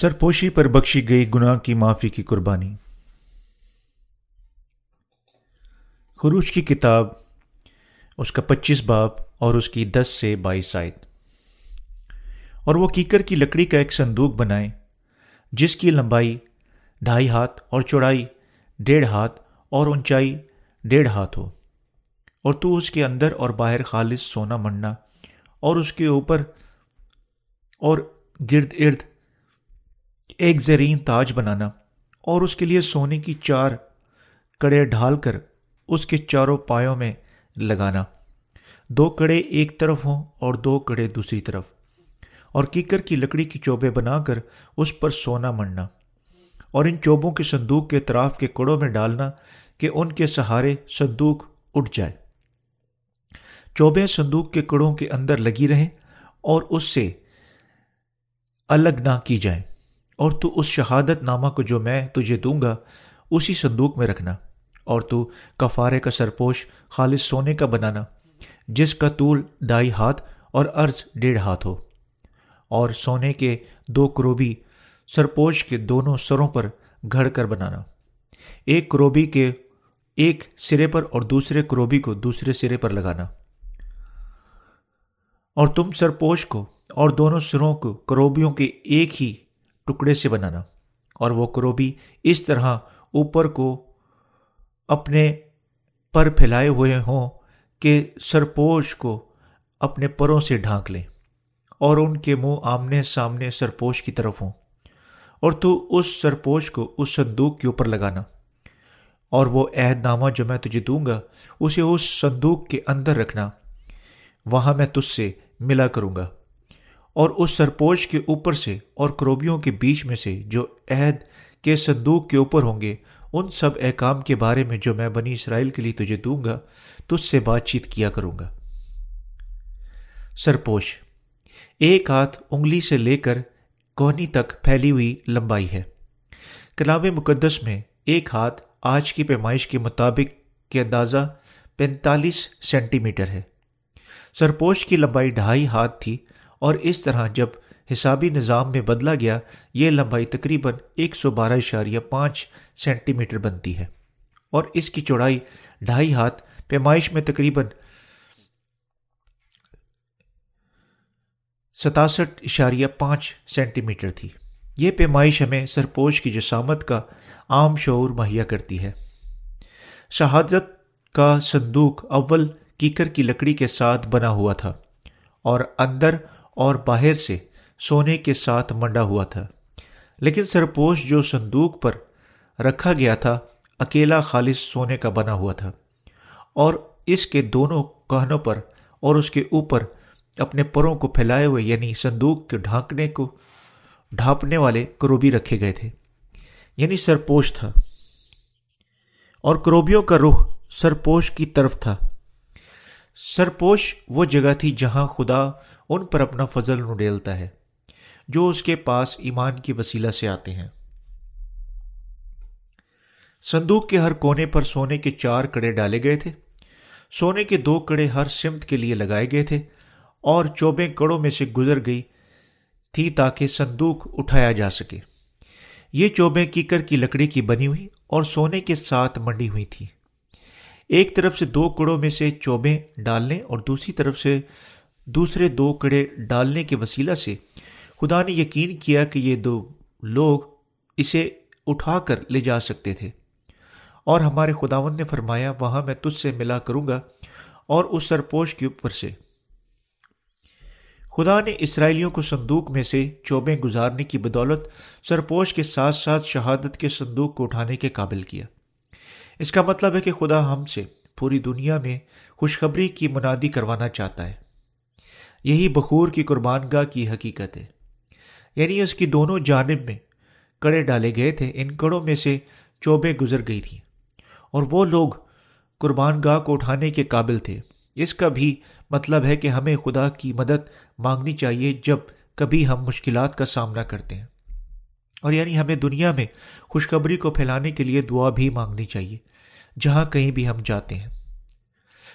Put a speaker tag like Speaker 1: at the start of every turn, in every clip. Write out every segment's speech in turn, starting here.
Speaker 1: سرپوشی پر بخشی گئی گناہ کی معافی کی قربانی۔ خروش کی کتاب، اس کا پچیس باب اور اس کی دس سے بائیس آیت۔ اور وہ کیکر کی لکڑی کا ایک صندوق بنائے جس کی لمبائی ڈھائی ہاتھ اور چوڑائی ڈیڑھ ہاتھ اور اونچائی ڈیڑھ ہاتھ ہو۔ اور تو اس کے اندر اور باہر خالص سونا منڈنا اور اس کے اوپر اور گرد ارد ایک زرین تاج بنانا اور اس کے لیے سونے کی چار کڑے ڈھال کر اس کے چاروں پایوں میں لگانا۔ دو کڑے ایک طرف ہوں اور دو کڑے دوسری طرف۔ اور کیکر کی لکڑی کی چوبے بنا کر اس پر سونا منڈنا اور ان چوبوں کے صندوق کے اطراف کے کڑوں میں ڈالنا کہ ان کے سہارے صندوق اٹھ جائے۔ چوبے صندوق کے کڑوں کے اندر لگی رہیں اور اس سے الگ نہ کی جائیں۔ اور تو اس شہادت نامہ کو جو میں تجھے دوں گا، اسی صندوق میں رکھنا، اور تو کفارے کا سرپوش خالص سونے کا بنانا، جس کا طول ڈھائی ہاتھ اور عرض ڈیڑھ ہاتھ ہو۔ اور سونے کے دو کروبی سرپوش کے دونوں سروں پر گھڑ کر بنانا۔ ایک کروبی کے ایک سرے پر اور دوسرے کروبی کو دوسرے سرے پر لگانا۔ اور تم سرپوش کو اور دونوں سروں کو کروبیوں کے ایک ہی ٹکڑے سے بنانا اور وہ کروبی اس طرح اوپر کو اپنے پر پھیلائے ہوئے ہوں کہ سرپوش کو اپنے پروں سے ڈھانک لیں اور ان کے منہ آمنے سامنے سرپوش کی طرف ہوں اور تو اس سرپوش کو اس صندوق کے اوپر لگانا اور وہ عہد نامہ جو میں تجھے دوں گا، اسے اس صندوق کے اندر رکھنا، وہاں میں تجھ سے ملا کروں گا۔ اور اس سرپوش کے اوپر سے اور کروبیوں کے بیچ میں سے جو عہد کے صندوق کے اوپر ہوں گے، ان سب احکام کے بارے میں جو میں بنی اسرائیل کے لیے تجھے دوں گا، تجھ سے بات چیت کیا کروں گا۔ سرپوش، ایک ہاتھ انگلی سے لے کر کوہنی تک پھیلی ہوئی لمبائی ہے۔ کلام مقدس میں ایک ہاتھ آج کی پیمائش کے مطابق کے اندازہ پینتالیس سینٹی میٹر ہے۔ سرپوش کی لمبائی ڈھائی ہاتھ تھی اور اس طرح جب حسابی نظام میں بدلا گیا، یہ لمبائی تقریباً ایک سو بارہ اشاریہ پانچ سینٹی میٹر بنتی ہے۔ اور اس کی چوڑائی ڈھائی ہاتھ پیمائش میں تقریباً ستاسٹھ اشاریہ پانچ سینٹی میٹر تھی۔ یہ پیمائش ہمیں سرپوش کی جسامت کا عام شعور مہیا کرتی ہے۔ شہادت کا صندوق اول کیکر کی لکڑی کے ساتھ بنا ہوا تھا اور اندر اور باہر سے سونے کے ساتھ منڈا ہوا تھا۔ لیکن سرپوش جو صندوق پر رکھا گیا تھا، اکیلا خالص سونے کا بنا ہوا تھا۔ اور اس کے دونوں کہنوں پر اور اس کے اوپر اپنے پروں کو پھیلائے ہوئے یعنی صندوق کے ڈھانکنے کو، ڈھانپنے والے کروبی رکھے گئے تھے۔ یعنی سرپوش تھا۔ اور کروبیوں کا رخ سرپوش کی طرف تھا۔ سرپوش وہ جگہ تھی جہاں خدا ان پر اپنا فضل نڈیلتا ہے، جو اس کے پاس ایمان کی وسیلہ سے آتے ہیں۔ صندوق کے ہر کونے پر سونے کے چار کڑے ڈالے گئے تھے۔ سونے کے دو کڑے ہر سمت کے لیے لگائے گئے تھے اور چوبے کڑوں میں سے گزر گئی تھی تاکہ صندوق اٹھایا جا سکے۔ یہ چوبیں کیکر کی لکڑی کی بنی ہوئی اور سونے کے ساتھ منڈی ہوئی تھی۔ ایک طرف سے دو کڑوں میں سے چوبیں ڈالنے اور دوسری طرف سے دوسرے دو کڑے ڈالنے کے وسیلہ سے خدا نے یقین کیا کہ یہ دو لوگ اسے اٹھا کر لے جا سکتے تھے۔ اور ہمارے خداون نے فرمایا، وہاں میں تجھ سے ملا کروں گا اور اس سرپوش کے اوپر سے۔ خدا نے اسرائیلیوں کو صندوق میں سے چوبیں گزارنے کی بدولت سرپوش کے ساتھ ساتھ شہادت کے صندوق کو اٹھانے کے قابل کیا۔ اس کا مطلب ہے کہ خدا ہم سے پوری دنیا میں خوشخبری کی منادی کروانا چاہتا ہے۔ یہی بخور کی قربان گاہ کی حقیقت ہے۔ یعنی اس کی دونوں جانب میں کڑے ڈالے گئے تھے، ان کڑوں میں سے چوبیں گزر گئی تھیں۔ اور وہ لوگ قربان گاہ کو اٹھانے کے قابل تھے۔ اس کا بھی مطلب ہے کہ ہمیں خدا کی مدد مانگنی چاہیے جب کبھی ہم مشکلات کا سامنا کرتے ہیں۔ اور یعنی ہمیں دنیا میں خوشخبری کو پھیلانے کے لیے دعا بھی مانگنی چاہیے، جہاں کہیں بھی ہم جاتے ہیں۔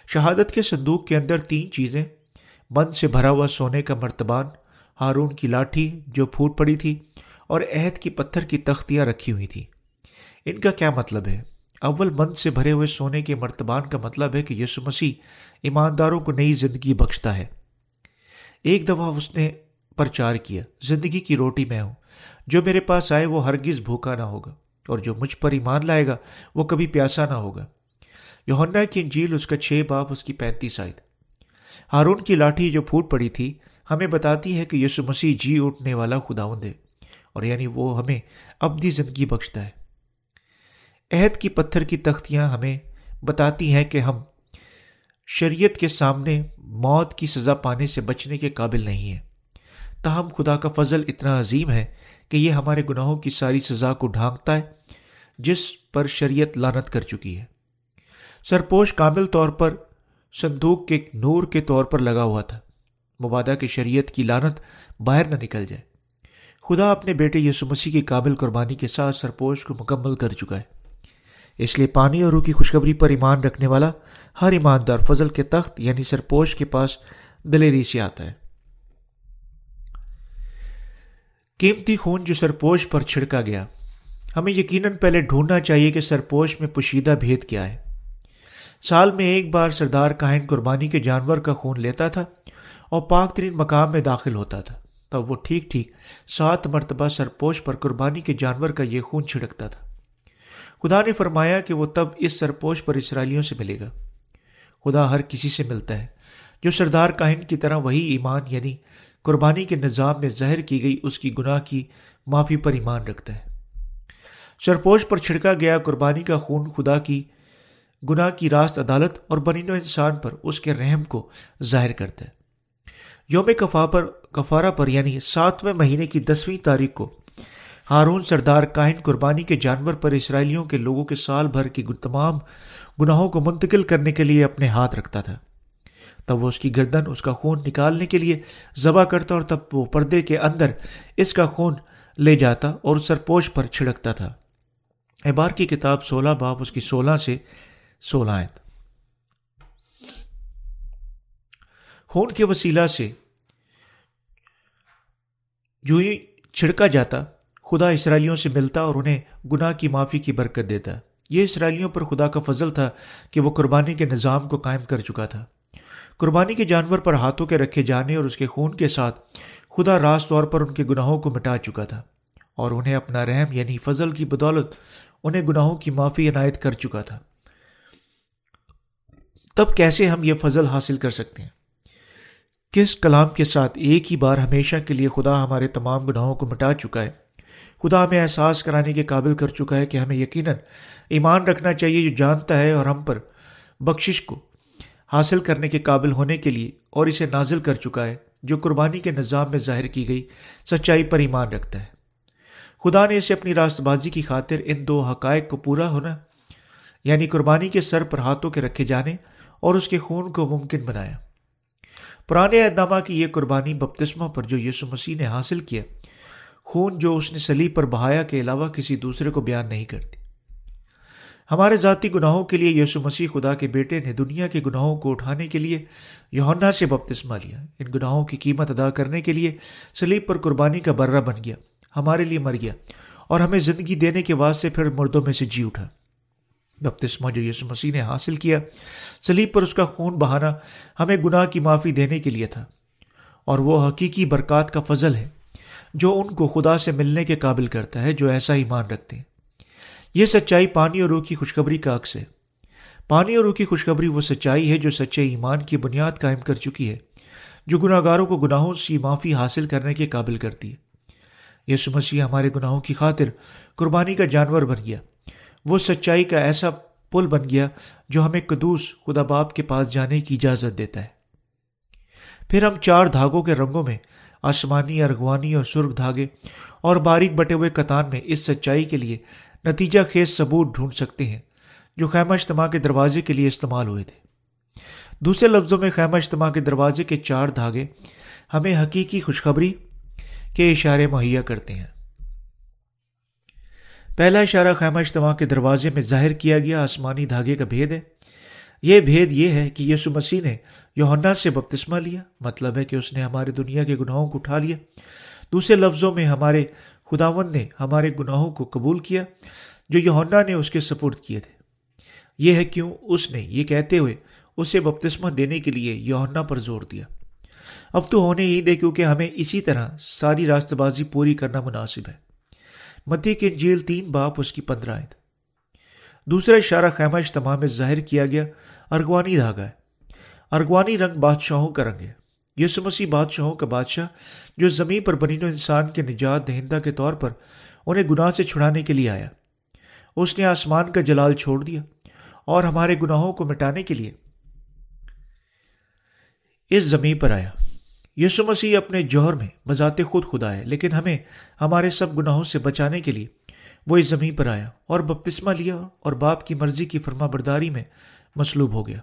Speaker 1: شہادت کے صندوق کے اندر تین چیزیں من سے بھرا ہوا سونے کا مرتبان، ہارون کی لاٹھی جو پھوٹ پڑی تھی، اور عہد کی پتھر کی تختیاں رکھی ہوئی تھی۔ ان کا کیا مطلب ہے؟ اول مند سے بھرے ہوئے سونے کے مرتبان کا مطلب ہے کہ یسو مسیح ایمانداروں کو نئی زندگی بخشتا ہے۔ ایک دفعہ اس نے پرچار کیا، زندگی کی روٹی میں ہوں، جو میرے پاس آئے وہ ہرگز بھوکا نہ ہوگا، اور جو مجھ پر ایمان لائے گا وہ کبھی پیاسا نہ ہوگا۔ یوہنا کی انجیل اس کا چھ باپ اس کی پینتیس آئے ہارون کی لاٹھی جو پھوٹ پڑی تھی، ہمیں بتاتی ہے کہ یسو مسیح جی اٹھنے والا خداوند ہے، اور یعنی وہ ہمیں ابدی زندگی بخشتا ہے۔ عہد کی پتھر کی تختیاں ہمیں بتاتی ہیں کہ ہم شریعت کے سامنے موت کی سزا پانے سے بچنے کے قابل نہیں ہیں۔ تاہم خدا کا فضل اتنا عظیم ہے کہ یہ ہمارے گناہوں کی ساری سزا کو ڈھانکتا ہے، جس پر شریعت لانت کر چکی ہے۔ سرپوش کامل طور پر صندوق کے نور کے طور پر لگا ہوا تھا۔ مبادہ کے شریعت کی لانت باہر نہ نکل جائے۔ خدا اپنے بیٹے یسو مسیح کی قابل قربانی کے ساتھ سرپوش کو مکمل کر چکا ہے۔ اس لیے پانی اور روح کی خوشخبری پر ایمان رکھنے والا ہر ایماندار فضل کے تخت یعنی سرپوش کے پاس دلیری سے آتا ہے۔ قیمتی خون جو سرپوش پر چھڑکا گیا۔ ہمیں یقیناً پہلے ڈھونڈنا چاہیے کہ سرپوش میں پوشیدہ بھید کیا ہے۔ سال میں ایک بار سردار کاہن قربانی کے جانور کا خون لیتا تھا اور پاک ترین مقام میں داخل ہوتا تھا، تب وہ ٹھیک ٹھیک سات مرتبہ سرپوش پر قربانی کے جانور کا یہ خون چھڑکتا تھا۔ خدا نے فرمایا کہ وہ تب اس سرپوش پر اسرائیلیوں سے ملے گا۔ خدا ہر کسی سے ملتا ہے۔ جو سردار کاہن کی طرح وہی ایمان یعنی قربانی کے نظام میں زہر کی گئی اس کی گناہ کی معافی پر ایمان رکھتا ہے۔ سرپوش پر چھڑکا گیا قربانی کا خون خدا کی گناہ کی راست عدالت اور بنین و انسان پر اس کے رحم کو ظاہر کرتا ہے۔ یوم کفا پر کفارہ پر یعنی ساتویں مہینے کی دسویں تاریخ کو ہارون سردار کائن قربانی کے جانور پر اسرائیلیوں کے لوگوں کے سال بھر کی تمام گناہوں کو منتقل کرنے کے لیے اپنے ہاتھ رکھتا تھا۔ تب وہ اس کی گردن، اس کا خون نکالنے کے لیے ذبح کرتا اور تب وہ پردے کے اندر اس کا خون لے جاتا اور سرپوش پر چھڑکتا تھا۔ احبار کی کتاب سولہ باپ اس کی سولہ سے سولہ آئے خون کے وسیلہ سے جو ہی چھڑکا جاتا، خدا اسرائیلیوں سے ملتا اور انہیں گناہ کی معافی کی برکت دیتا۔ یہ اسرائیلیوں پر خدا کا فضل تھا کہ وہ قربانی کے نظام کو قائم کر چکا تھا۔ قربانی کے جانور پر ہاتھوں کے رکھے جانے اور اس کے خون کے ساتھ خدا راست طور پر ان کے گناہوں کو مٹا چکا تھا اور انہیں اپنا رحم یعنی فضل کی بدولت، انہیں گناہوں کی معافی عنایت کر چکا تھا۔ تب کیسے ہم یہ فضل حاصل کر سکتے ہیں؟ کس کلام کے ساتھ ایک ہی بار ہمیشہ کے لیے خدا ہمارے تمام گناہوں کو مٹا چکا ہے؟ خدا ہمیں احساس کرانے کے قابل کر چکا ہے کہ ہمیں یقیناً ایمان رکھنا چاہیے، جو جانتا ہے اور ہم پر بخشش کو حاصل کرنے کے قابل ہونے کے لیے اور اسے نازل کر چکا ہے، جو قربانی کے نظام میں ظاہر کی گئی، سچائی پر ایمان رکھتا ہے۔ خدا نے اسے اپنی راست بازی کی خاطر ان دو حقائق کو پورا ہونا یعنی قربانی کے سر پر ہاتھوں کے رکھے جانے اور اس کے خون کو ممکن بنایا۔ پرانے اہدامہ کی یہ قربانی بپتسمہ پر جو یسو مسیح نے حاصل کیا، خون جو اس نے سلیب پر بہایا کے علاوہ کسی دوسرے کو بیان نہیں کرتی۔ ہمارے ذاتی گناہوں کے لیے یسو مسیح خدا کے بیٹے نے دنیا کے گناہوں کو اٹھانے کے لیے یونا سے بپتسمہ لیا۔ ان گناہوں کی قیمت ادا کرنے کے لیے سلیب پر قربانی کا برہ بن گیا، ہمارے لیے مر گیا اور ہمیں زندگی دینے کے واسطے پھر مردوں میں سے جی اٹھا۔ بپتسمہ جو یسو مسیح نے حاصل کیا سلیب پر اس کا خون بہانا ہمیں گناہ کی معافی دینے کے لیے تھا۔ اور وہ حقیقی برکات کا فضل ہے جو ان کو خدا سے ملنے کے قابل کرتا ہے جو ایسا ایمان رکھتے ہیں۔ یہ سچائی پانی اور روح کی خوشخبری کا عکس ہے۔ پانی اور روح کی خوشخبری وہ سچائی ہے جو سچے ایمان کی بنیاد قائم کر چکی ہے، جو گناہ گاروں کو گناہوں سے معافی حاصل کرنے کے قابل کرتی ہے۔ یسو مسیح ہمارے گناہوں کی خاطر قربانی کا جانور بن گیا۔ وہ سچائی کا ایسا پل بن گیا جو ہمیں قدوس خدا باپ کے پاس جانے کی اجازت دیتا ہے۔ پھر ہم چار دھاگوں کے رنگوں میں آسمانی ارغوانی اور سرخ دھاگے اور باریک بٹے ہوئے کتان میں اس سچائی کے لیے نتیجہ خیز ثبوت ڈھونڈ سکتے ہیں جو خیمہ اجتماع کے دروازے کے لیے استعمال ہوئے تھے۔ دوسرے لفظوں میں خیمہ اجتماع کے دروازے کے چار دھاگے ہمیں حقیقی خوشخبری کے اشارے مہیا کرتے ہیں۔ پہلا اشارہ خیمہ اجتماع کے دروازے میں ظاہر کیا گیا، آسمانی دھاگے کا بھید ہے۔ یہ بھید یہ ہے کہ یسو مسیح نے یوہنا سے بپتسمہ لیا مطلب ہے کہ اس نے ہمارے دنیا کے گناہوں کو اٹھا لیا۔ دوسرے لفظوں میں ہمارے خداون نے ہمارے گناہوں کو قبول کیا، جو یونا نے اس کے سپورٹ کیے تھے۔ یہ ہے کیوں اس نے یہ کہتے ہوئے اسے بپتسمہ دینے کے لیے یونا پر زور دیا۔ اب تو ہونے ہی دے کیونکہ ہمیں اسی طرح ساری راست بازی پوری کرنا مناسب ہے۔ مدی کے جیل تین باپ اس کی پندرہ آئے دوسرا اشارہ خیمہ اجتماع میں ظاہر کیا گیا، ارغوانی دھاگا ہے۔ ارغوانی رنگ بادشاہوں کا رنگ ہے۔ یسو مسیح بادشاہوں کا بادشاہ، جو زمین پر بنی انسان کے نجات دہندہ کے طور پر انہیں گناہ سے چھڑانے کے لیے آیا۔ اس نے آسمان کا جلال چھوڑ دیا اور ہمارے گناہوں کو مٹانے کے لیے اس زمین پر آیا۔ یسو مسیح اپنے جوہر میں بذات خود خدا ہے، لیکن ہمیں ہمارے سب گناہوں سے بچانے کے لیے وہ اس زمین پر آیا اور بپتسمہ لیا اور باپ کی مرضی کی فرما برداری میں مصلوب ہو گیا۔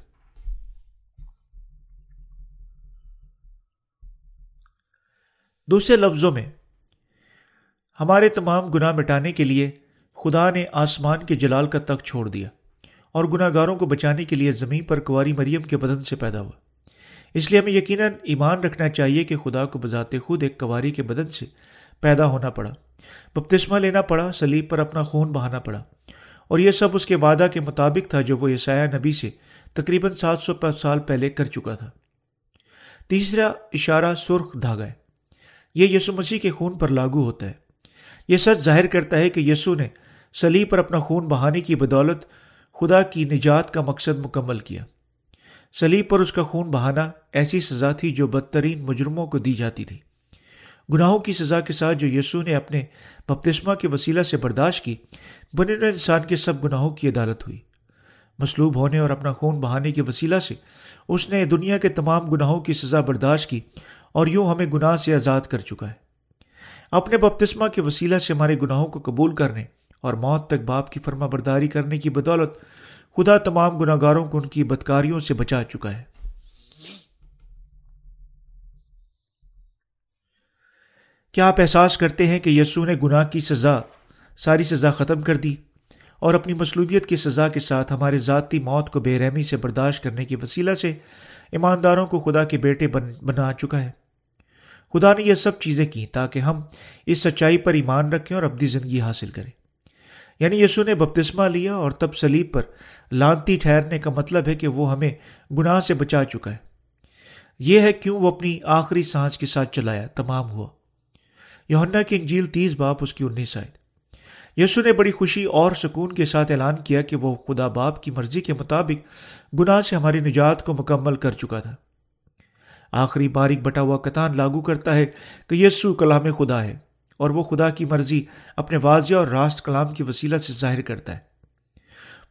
Speaker 1: دوسرے لفظوں میں، ہمارے تمام گناہ مٹانے کے لیے خدا نے آسمان کے جلال کا تخت چھوڑ دیا اور گناہ گاروں کو بچانے کے لیے زمین پر کواری مریم کے بدن سے پیدا ہوا۔ اس لیے ہمیں یقیناً ایمان رکھنا چاہیے کہ خدا کو بذات خود ایک کواری کے بدن سے پیدا ہونا پڑا، بپتسمہ لینا پڑا سلیب پر اپنا خون بہانا پڑا۔ اور یہ سب اس کے وعدہ کے مطابق تھا جو وہ عیسایہ نبی سے تقریباً سات سو سال پہلے کر چکا تھا۔ تیسرا اشارہ سرخ دھاگا ہے۔ یہ یسو مسیح کے خون پر لاگو ہوتا ہے۔ یہ سچ ظاہر کرتا ہے کہ یسو نے سلیب پر اپنا خون بہانے کی بدولت خدا کی نجات کا مقصد مکمل کیا۔ سلیب پر اس کا خون بہانا ایسی سزا تھی جو بدترین مجرموں کو دی جاتی تھی۔ گناہوں کی سزا کے ساتھ جو یسو نے اپنے بپتسمہ کے وسیلہ سے برداشت کی، بنے انسان کے سب گناہوں کی عدالت ہوئی۔ مصلوب ہونے اور اپنا خون بہانے کے وسیلہ سے اس نے دنیا کے تمام گناہوں کی سزا برداشت کی اور یوں ہمیں گناہ سے آزاد کر چکا ہے۔ اپنے بپتسمہ کے وسیلہ سے ہمارے گناہوں کو قبول کرنے اور موت تک باپ کی فرما برداری کرنے کی بدولت خدا تمام گناہ گاروں کو ان کی بدکاریوں سے بچا چکا ہے۔ کیا آپ احساس کرتے ہیں کہ یسو نے گناہ کی سزا، ساری سزا ختم کر دی اور اپنی مصلوبیت کی سزا کے ساتھ ہمارے ذاتی موت کو بے رحمی سے برداشت کرنے کی وسیلہ سے ایمانداروں کو خدا کے بیٹے بن، بنا چکا ہے؟ خدا نے یہ سب چیزیں کی تاکہ ہم اس سچائی پر ایمان رکھیں اور اپنی زندگی حاصل کریں۔ یعنی یسو نے بپتسمہ لیا اور تب سلیب پر لانتی ٹھہرنے کا مطلب ہے کہ وہ ہمیں گناہ سے بچا چکا ہے۔ یہ ہے کیوں وہ اپنی آخری سانس کے ساتھ چلایا، تمام ہوا۔ یونا کی انجیل تیس باپ، اس کی انیس آئے یسو نے بڑی خوشی اور سکون کے ساتھ اعلان کیا کہ وہ خدا باپ کی مرضی کے مطابق گناہ سے ہماری نجات کو مکمل کر چکا تھا۔ آخری باریک بٹا ہوا کتان لاگو کرتا ہے کہ یسو کلام خدا ہے۔ اور وہ خدا کی مرضی اپنے واضح اور راست کلام کی وسیلہ سے ظاہر کرتا ہے۔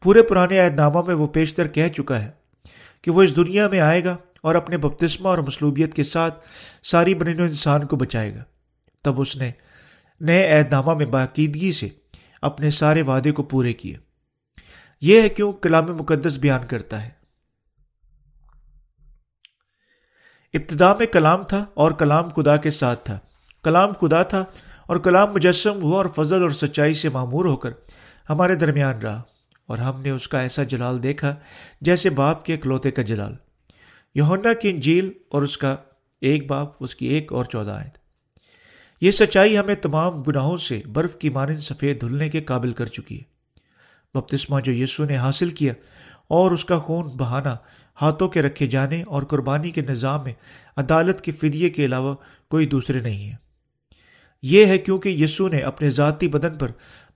Speaker 1: پورے پرانے عہد نامہ میں وہ پیشتر کہہ چکا ہے کہ وہ اس دنیا میں آئے گا اور اپنے بپتسمہ اور مصلوبیت کے ساتھ ساری بنین انسان کو بچائے گا۔ تب اس نے نئے عہد نامہ میں باقیدگی سے اپنے سارے وعدے کو پورے کیے۔ یہ ہے کیوں کلام مقدس بیان کرتا ہے۔ ابتدا میں کلام تھا اور کلام خدا کے ساتھ تھا۔ کلام خدا تھا اور کلام مجسم ہوا اور فضل اور سچائی سے معمور ہو کر ہمارے درمیان رہا اور ہم نے اس کا ایسا جلال دیکھا جیسے باپ کے اکلوتے کا جلال۔ یونا کی انجیل اور اس کا ایک باپ، اس کی ایک اور چودہ آئے یہ سچائی ہمیں تمام گناہوں سے برف کی مانند سفید دھلنے کے قابل کر چکی ہے۔ بپتسمہ جو یسو نے حاصل کیا اور اس کا خون بہانا، ہاتھوں کے رکھے جانے اور قربانی کے نظام میں عدالت کے فدیے کے علاوہ کوئی دوسرے نہیں ہے۔ یہ ہے کیونکہ یسو نے اپنے ذاتی بدن پر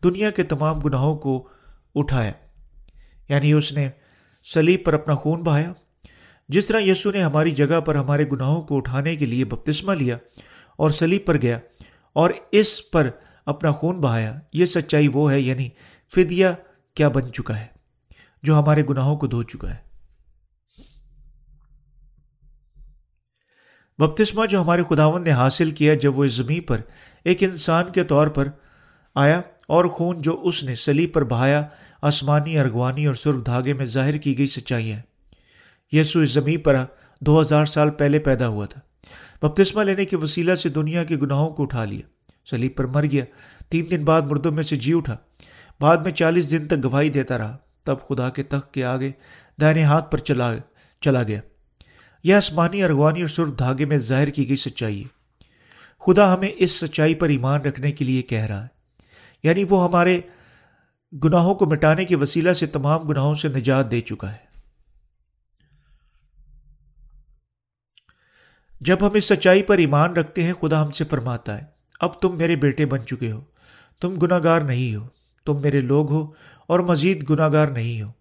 Speaker 1: دنیا کے تمام گناہوں کو اٹھایا۔ یعنی اس نے سلیب پر اپنا خون بہایا۔ جس طرح یسو نے ہماری جگہ پر ہمارے گناہوں کو اٹھانے کے لیے بپتسمہ لیا اور سلیب پر گیا اور اس پر اپنا خون بہایا، یہ سچائی وہ ہے یعنی فدیہ کیا بن چکا ہے، جو ہمارے گناہوں کو دھو چکا ہے۔ بپتسمہ جو ہمارے خداون نے حاصل کیا جب وہ اس زمین پر ایک انسان کے طور پر آیا اور خون جو اس نے سلیب پر بہایا، آسمانی، ارغوانی اور سرخ دھاگے میں ظاہر کی گئی سچائی ہے یسو اس زمین پر دو ہزار سال پہلے پیدا ہوا تھا۔ بپتسمہ لینے کے وسیلہ سے دنیا کے گناہوں کو اٹھا لیا۔ سلیب پر مر گیا۔ تین دن بعد مردوں میں سے جی اٹھا۔ بعد میں چالیس دن تک گواہی دیتا رہا۔ تب خدا کے تخت کے آگے دائنے ہاتھ پر چلا چلا گیا۔ یہ آسمانی ارغوانی اور سرخ دھاگے میں ظاہر کی گئی سچائی ہے۔ خدا ہمیں اس سچائی پر ایمان رکھنے کے لیے کہہ رہا ہے۔ یعنی وہ ہمارے گناہوں کو مٹانے کے وسیلہ سے تمام گناہوں سے نجات دے چکا ہے۔ جب ہم اس سچائی پر ایمان رکھتے ہیں، خدا ہم سے فرماتا ہے، اب تم میرے بیٹے بن چکے ہو۔ تم گناہ گار نہیں ہو۔ تم میرے لوگ ہو اور مزید گناہ گار نہیں ہو۔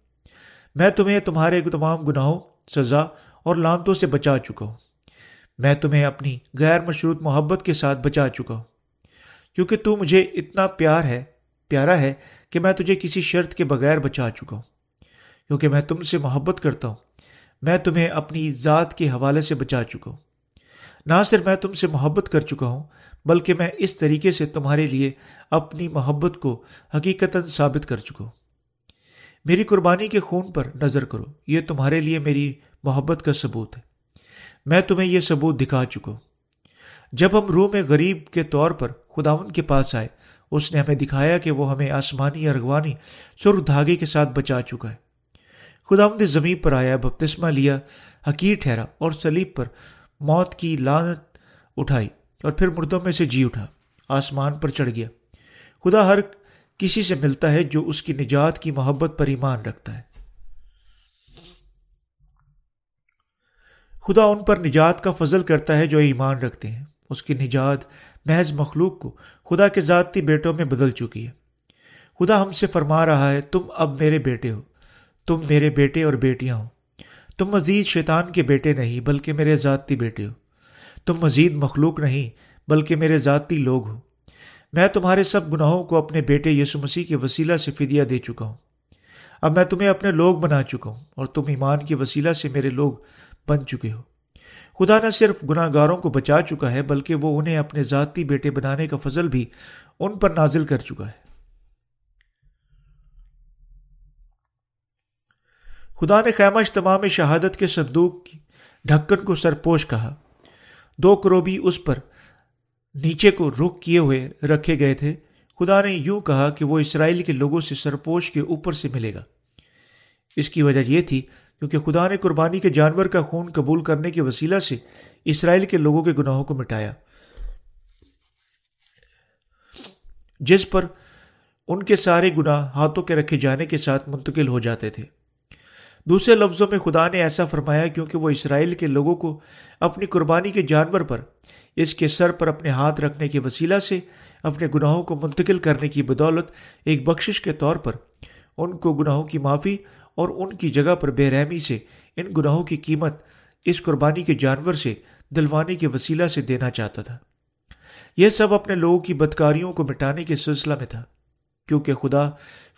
Speaker 1: میں تمہیں تمہارے تمام گناہوں، سزا اور لانتوں سے بچا چکا ہوں۔ میں تمہیں اپنی غیر مشروط محبت کے ساتھ بچا چکا ہوں۔ کیونکہ تو مجھے اتنا پیار ہے، پیارا ہے کہ میں تجھے کسی شرط کے بغیر بچا چکا ہوں۔ کیونکہ میں تم سے محبت کرتا ہوں، میں تمہیں اپنی ذات کے حوالے سے بچا چکا ہوں۔ نہ صرف میں تم سے محبت کر چکا ہوں، بلکہ میں اس طریقے سے تمہارے لیے اپنی محبت کو حقیقتاً ثابت کر چکا ہوں۔ میری قربانی کے خون پر نظر کرو، یہ تمہارے لیے میری محبت کا ثبوت ہے۔ میں تمہیں یہ ثبوت دکھا چکا ہوں۔ جب ہم روح میں غریب کے طور پر خداون کے پاس آئے، اس نے ہمیں دکھایا کہ وہ ہمیں آسمانی ارغوانی سر دھاگے کے ساتھ بچا چکا ہے۔ خداون زمین پر آیا، بپتسمہ لیا، حقیر ٹھہرا اور سلیب پر موت کی لانت اٹھائی اور پھر مردوں میں سے جی اٹھا۔ آسمان پر چڑھ گیا۔ خدا ہر کسی سے ملتا ہے جو اس کی نجات کی محبت پر ایمان رکھتا ہے۔ خدا ان پر نجات کا فضل کرتا ہے جو ایمان رکھتے ہیں۔ اس کی نجات محض مخلوق کو خدا کے ذاتی بیٹوں میں بدل چکی ہے۔ خدا ہم سے فرما رہا ہے، تم اب میرے بیٹے ہو۔ تم میرے بیٹے اور بیٹیاں ہو۔ تم مزید شیطان کے بیٹے نہیں، بلکہ میرے ذاتی بیٹے ہو۔ تم مزید مخلوق نہیں، بلکہ میرے ذاتی لوگ ہو۔ میں تمہارے سب گناہوں کو اپنے بیٹے یسو مسیح کے وسیلہ سے فدیہ دے چکا ہوں۔ اب میں تمہیں اپنے لوگ بنا چکا ہوں اور تم ایمان کے وسیلہ سے میرے لوگ بن چکے ہو۔ خدا نہ صرف گناہ گاروں کو بچا چکا ہے، بلکہ وہ انہیں اپنے ذاتی بیٹے بنانے کا فضل بھی ان پر نازل کر چکا ہے۔ خدا نے خیمہ اجتماع میں شہادت کے صندوق کی ڈھکن کو سرپوش کہا۔ دو کروبی اس پر نیچے کو رخ کیے ہوئے رکھے گئے تھے۔ خدا نے یوں کہا کہ وہ اسرائیل کے لوگوں سے سرپوش کے اوپر سے ملے گا۔ اس کی وجہ یہ تھی کیونکہ خدا نے قربانی کے جانور کا خون قبول کرنے کے وسیلہ سے اسرائیل کے لوگوں کے گناہوں کو مٹایا۔ جس پر ان کے سارے گناہ ہاتھوں کے رکھے جانے کے ساتھ منتقل ہو جاتے تھے۔ دوسرے لفظوں میں خدا نے ایسا فرمایا کیونکہ وہ اسرائیل کے لوگوں کو اپنی قربانی کے جانور پر، اس کے سر پر اپنے ہاتھ رکھنے کے وسیلہ سے اپنے گناہوں کو منتقل کرنے کی بدولت ایک بخشش کے طور پر ان کو گناہوں کی معافی اور ان کی جگہ پر بے رحمی سے ان گناہوں کی قیمت اس قربانی کے جانور سے دلوانے کے وسیلہ سے دینا چاہتا تھا۔ یہ سب اپنے لوگوں کی بدکاریوں کو مٹانے کے سلسلہ میں تھا۔ کیونکہ خدا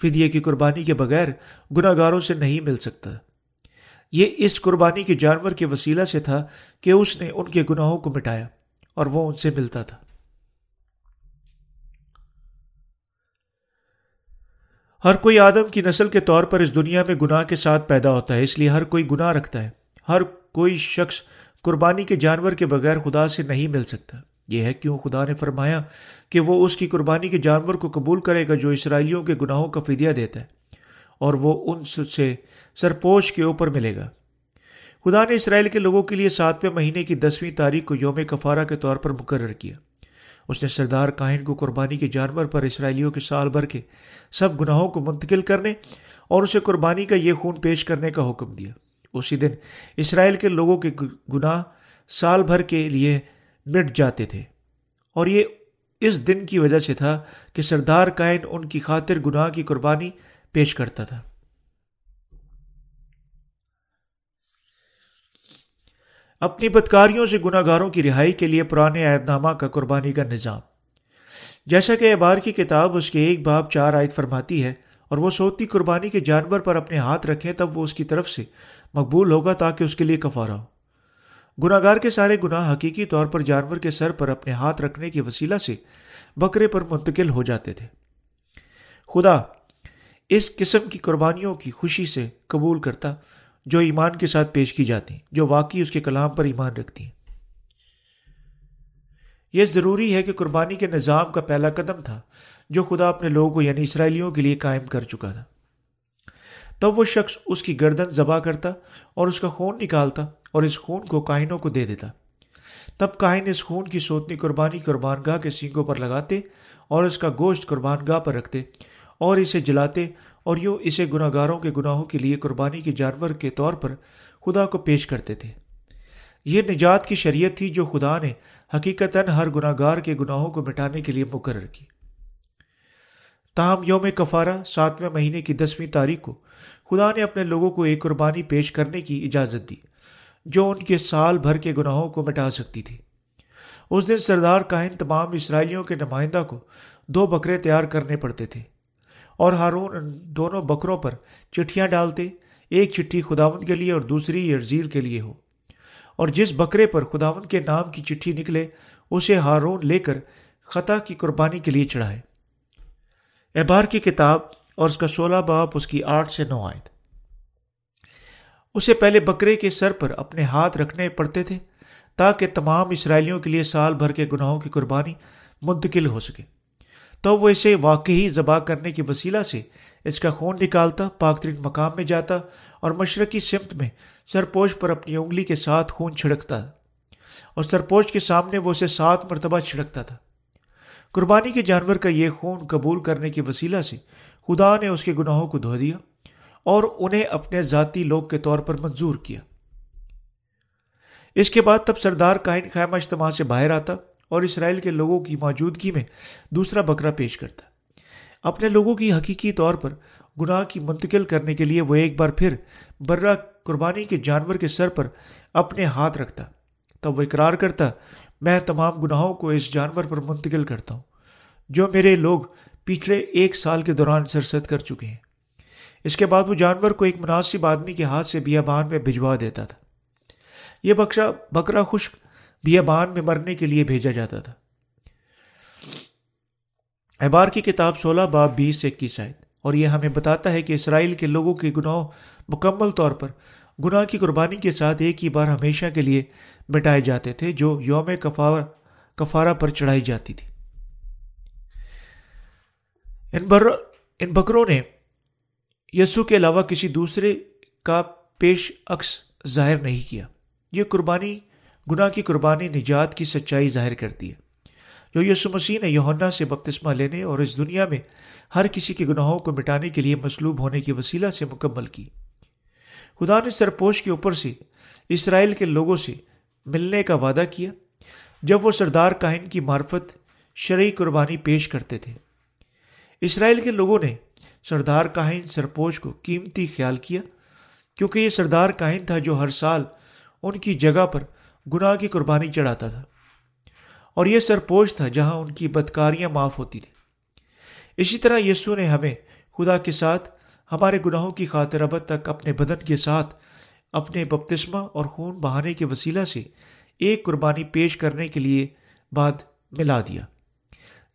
Speaker 1: فدیے کی قربانی کے بغیر گناہ گاروں سے نہیں مل سکتا۔ یہ اس قربانی کے جانور کے وسیلہ سے تھا کہ اس نے ان کے گناہوں کو مٹایا اور وہ ان سے ملتا تھا۔ ہر کوئی آدم کی نسل کے طور پر اس دنیا میں گناہ کے ساتھ پیدا ہوتا ہے، اس لیے ہر کوئی گناہ رکھتا ہے۔ ہر کوئی شخص قربانی کے جانور کے بغیر خدا سے نہیں مل سکتا۔ یہ ہے کیوں خدا نے فرمایا کہ وہ اس کی قربانی کے جانور کو قبول کرے گا جو اسرائیلیوں کے گناہوں کا فدیہ دیتا ہے اور وہ ان سے سرپوش کے اوپر ملے گا۔ خدا نے اسرائیل کے لوگوں کے لیے ساتویں مہینے کی دسویں تاریخ کو یوم کفارہ کے طور پر مقرر کیا۔ اس نے سردار کاہن کو قربانی کے جانور پر اسرائیلیوں کے سال بھر کے سب گناہوں کو منتقل کرنے اور اسے قربانی کا یہ خون پیش کرنے کا حکم دیا۔ اسی دن اسرائیل کے لوگوں کے گناہ سال بھر کے لیے مٹ جاتے تھے۔ اور یہ اس دن کی وجہ سے تھا کہ سردار کائن ان کی خاطر گناہ کی قربانی پیش کرتا تھا۔ اپنی بدکاریوں سے گناہ گاروں کی رہائی کے لیے پرانے عہد نامہ کا قربانی کا نظام۔ جیسا کہ اعبار کی کتاب اس کے ایک باب چار عائد فرماتی ہے، اور وہ سوتی قربانی کے جانور پر اپنے ہاتھ رکھیں تب وہ اس کی طرف سے مقبول ہوگا تاکہ اس کے لیے کفارہ ہو۔ گناہ گار کے سارے گناہ حقیقی طور پر جانور کے سر پر اپنے ہاتھ رکھنے کے وسیلہ سے بکرے پر منتقل ہو جاتے تھے۔ خدا اس قسم کی قربانیوں کی خوشی سے قبول کرتا جو ایمان کے ساتھ پیش کی جاتی، جو واقعی اس کے کلام پر ایمان رکھتی۔ ہیں یہ ضروری ہے کہ قربانی کے نظام کا پہلا قدم تھا جو خدا اپنے لوگوں کو یعنی اسرائیلیوں کے لیے قائم کر چکا تھا۔ تب وہ شخص اس کی گردن ذبح کرتا اور اس کا خون نکالتا اور اس خون کو کائنوں کو دے دیتا۔ تب کائن اس خون کی سوتنی قربانی قربان گاہ کے سینگوں پر لگاتے اور اس کا گوشت قربان گاہ پر رکھتے اور اسے جلاتے اور یوں اسے گناہ گاروں کے گناہوں کے لیے قربانی کے جانور کے طور پر خدا کو پیش کرتے تھے۔ یہ نجات کی شریعت تھی جو خدا نے حقیقتاً ہر گناہ گار کے گناہوں کو مٹانے کے لیے مقرر کی۔ تاہم یوم کفارہ، ساتویں مہینے کی دسویں تاریخ کو خدا نے اپنے لوگوں کو ایک قربانی پیش کرنے کی اجازت دی، جو ان کے سال بھر کے گناہوں کو مٹا سکتی تھی۔ اس دن سردار کاہن تمام اسرائیلیوں کے نمائندہ کو دو بکرے تیار کرنے پڑتے تھے اور ہارون دونوں بکروں پر چٹھیاں ڈالتے، ایک چٹھی خداون کے لیے اور دوسری یرزیل کے لیے ہو۔ اور جس بکرے پر خداون کے نام کی چٹھی نکلے، اسے ہارون لے کر خطا کی قربانی کے لیے چڑھائے۔ احبار کی کتاب اور اس کا سولہ باپ اس کی آٹھ سے نو آئے اسے پہلے بکرے کے سر پر اپنے ہاتھ رکھنے پڑتے تھے تاکہ تمام اسرائیلیوں کے لیے سال بھر کے گناہوں کی قربانی منتقل ہو سکے۔ تو وہ اسے واقعی ذبح کرنے کی وسیلہ سے اس کا خون نکالتا، پاک ترین مقام میں جاتا اور مشرقی سمت میں سرپوش پر اپنی انگلی کے ساتھ خون چھڑکتا۔ اور سرپوش کے سامنے وہ اسے سات مرتبہ چھڑکتا تھا۔ قربانی کے جانور کا یہ خون قبول کرنے کی وسیلہ سے خدا نے اس کے گناہوں کو دھو دیا اور انہیں اپنے ذاتی لوگ کے طور پر منظور کیا۔ اس کے بعد تب سردار کائن خیمہ اجتماع سے باہر آتا اور اسرائیل کے لوگوں کی موجودگی میں دوسرا بکرا پیش کرتا۔ اپنے لوگوں کی حقیقی طور پر گناہ کی منتقل کرنے کے لیے وہ ایک بار پھر برہ قربانی کے جانور کے سر پر اپنے ہاتھ رکھتا۔ تب وہ اقرار کرتا، میں تمام گناہوں کو اس جانور پر منتقل کرتا ہوں۔ جو میرے لوگ پچھلے ایک سال کے دوران سرست کر چکے ہیں۔ اس کے بعد وہ جانور کو ایک مناسب آدمی کے ہاتھ سے بیابان میں بھجوا دیتا تھا۔ یہ بکشا بکرا خشک بیابان میں مرنے کے لیے بھیجا جاتا تھا۔ احبار کی کتاب سولہ، باب بیس سے اکیس آئے اور یہ ہمیں بتاتا ہے کہ اسرائیل کے لوگوں کے گناہ مکمل طور پر گناہ کی قربانی کے ساتھ ایک ہی بار ہمیشہ کے لیے مٹائے جاتے تھے، جو یوم کفارہ پر چڑھائی جاتی تھی۔ ان بر، ان بکروں نے یسو کے علاوہ کسی دوسرے کا پیش عکس ظاہر نہیں کیا۔ یہ قربانی، گناہ کی قربانی نجات کی سچائی ظاہر کرتی ہے۔ جو یسو مسیح نے یونا سے بپتسمہ لینے اور اس دنیا میں ہر کسی کے گناہوں کو مٹانے کے لیے مصلوب ہونے کی وسیلہ سے مکمل کی۔ خدا نے سرپوش کے اوپر سے اسرائیل کے لوگوں سے ملنے کا وعدہ کیا۔ جب وہ سردار کاہن کی معرفت شرعی قربانی پیش کرتے تھے۔ اسرائیل کے لوگوں نے سردار کاہن سرپوش کو قیمتی خیال کیا، کیونکہ یہ سردار کاہن تھا جو ہر سال ان کی جگہ پر گناہ کی قربانی چڑھاتا تھا۔ اور یہ سرپوش تھا جہاں ان کی بدکاریاں معاف ہوتی تھیں۔ اسی طرح یسو نے ہمیں خدا کے ساتھ ہمارے گناہوں کی خاطر ابد تک اپنے بدن کے ساتھ اپنے بپتسمہ اور خون بہانے کے وسیلہ سے ایک قربانی پیش کرنے کے لیے بعد ملا دیا۔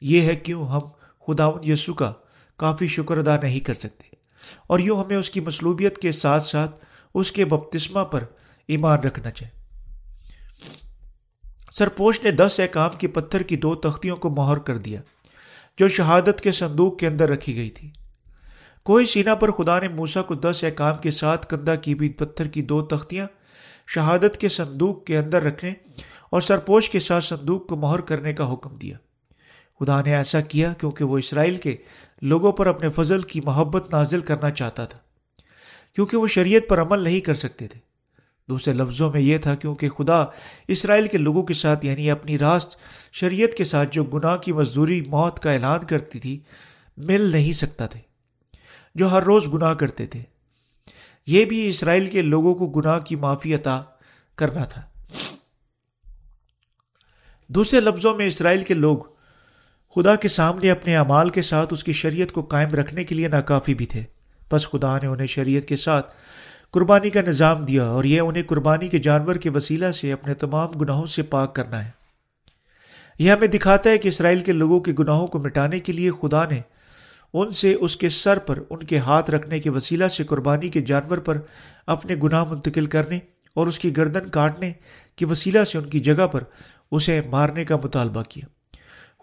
Speaker 1: یہ ہے کیوں ہم خدا یسو کا کافی شکر ادا نہیں کر سکتے۔ اور یوں ہمیں اس کی مصلوبیت کے ساتھ ساتھ اس کے بپتسمہ پر ایمان رکھنا چاہیے۔ سرپوش نے دس احکام کی پتھر کی دو تختیوں کو مہر کر دیا، جو شہادت کے صندوق کے اندر رکھی گئی تھی۔ کوئی سینا پر خدا نے موسا کو دس احکام کے ساتھ کندہ کی بھی پتھر کی دو تختیاں شہادت کے صندوق کے اندر رکھنے اور سرپوش کے ساتھ صندوق کو مہر کرنے کا حکم دیا۔ خدا نے ایسا کیا کیونکہ وہ اسرائیل کے لوگوں پر اپنے فضل کی محبت نازل کرنا چاہتا تھا، کیونکہ وہ شریعت پر عمل نہیں کر سکتے تھے۔ دوسرے لفظوں میں یہ تھا کیونکہ خدا اسرائیل کے لوگوں کے ساتھ یعنی اپنی راست شریعت کے ساتھ جو گناہ کی مزدوری، موت کا اعلان کرتی تھی، مل نہیں سکتا تھے، جو ہر روز گناہ کرتے تھے۔ یہ بھی اسرائیل کے لوگوں کو گناہ کی معافی عطا کرنا تھا۔ دوسرے لفظوں میں اسرائیل کے لوگ خدا کے سامنے اپنے اعمال کے ساتھ اس کی شریعت کو قائم رکھنے کے لیے ناکافی بھی تھے۔ بس خدا نے انہیں شریعت کے ساتھ قربانی کا نظام دیا اور یہ انہیں قربانی کے جانور کے وسیلہ سے اپنے تمام گناہوں سے پاک کرنا ہے۔ یہ ہمیں دکھاتا ہے کہ اسرائیل کے لوگوں کے گناہوں کو مٹانے کے لیے خدا نے ان سے اس کے سر پر ان کے ہاتھ رکھنے کے وسیلہ سے قربانی کے جانور پر اپنے گناہ منتقل کرنے اور اس کی گردن کاٹنے کے وسیلہ سے ان کی جگہ پر اسے مارنے کا مطالبہ کیا۔